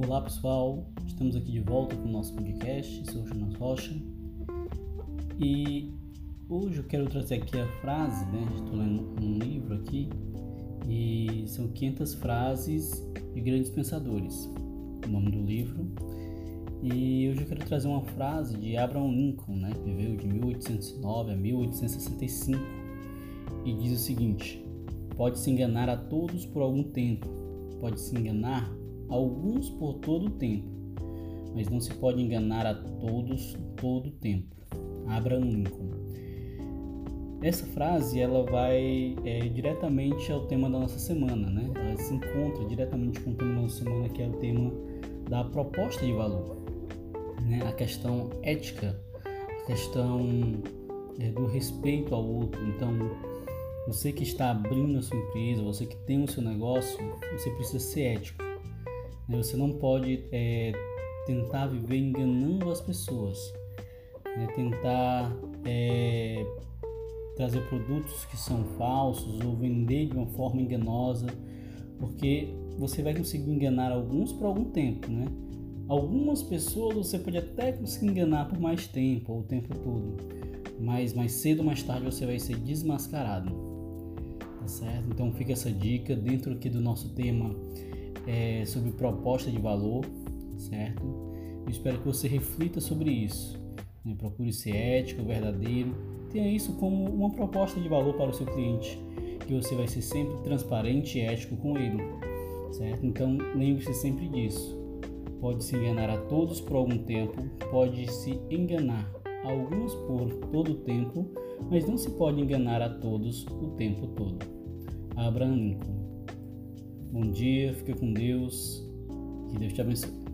Olá pessoal, estamos aqui de volta com o nosso podcast, sou Jonas Rocha e hoje eu quero trazer aqui a frase, né? Estou lendo um livro aqui e são 500 frases de grandes pensadores, o nome do livro. E hoje eu quero trazer uma frase de Abraham Lincoln, né? Que viveu de 1809 a 1865 e diz o seguinte: Pode se enganar a todos por algum tempo, pode se enganar alguns por todo o tempo, mas não se pode enganar a todos todo o tempo. Abraham Lincoln. Essa frase ela vai é, diretamente ao tema da nossa semana, né? Ela se encontra diretamente com o tema da nossa semana, que é o tema da proposta de valor, né? A questão ética, a questão é, do respeito ao outro. Então, você que está abrindo a sua empresa, você que tem o seu negócio, você precisa ser ético. Né? Você não pode é, tentar viver enganando as pessoas, né? tentar é, trazer produtos que são falsos ou vender de uma forma enganosa, porque você vai conseguir enganar alguns por algum tempo, né? Algumas pessoas você pode até conseguir enganar por mais tempo ou o tempo todo, mas mais cedo ou mais tarde você vai ser desmascarado, tá certo? Então fica essa dica dentro aqui do nosso tema é, sobre proposta de valor, certo? Eu espero que você reflita sobre isso. Né? Procure ser ético, verdadeiro. Tenha isso como uma proposta de valor para o seu cliente, que você vai ser sempre transparente e ético com ele, certo? Então lembre-se sempre disso. Pode se enganar a todos por algum tempo, pode se enganar alguns por todo o tempo, mas não se pode enganar a todos o tempo todo. Abraham Lincoln Bom dia, fica com Deus. Que Deus te abençoe.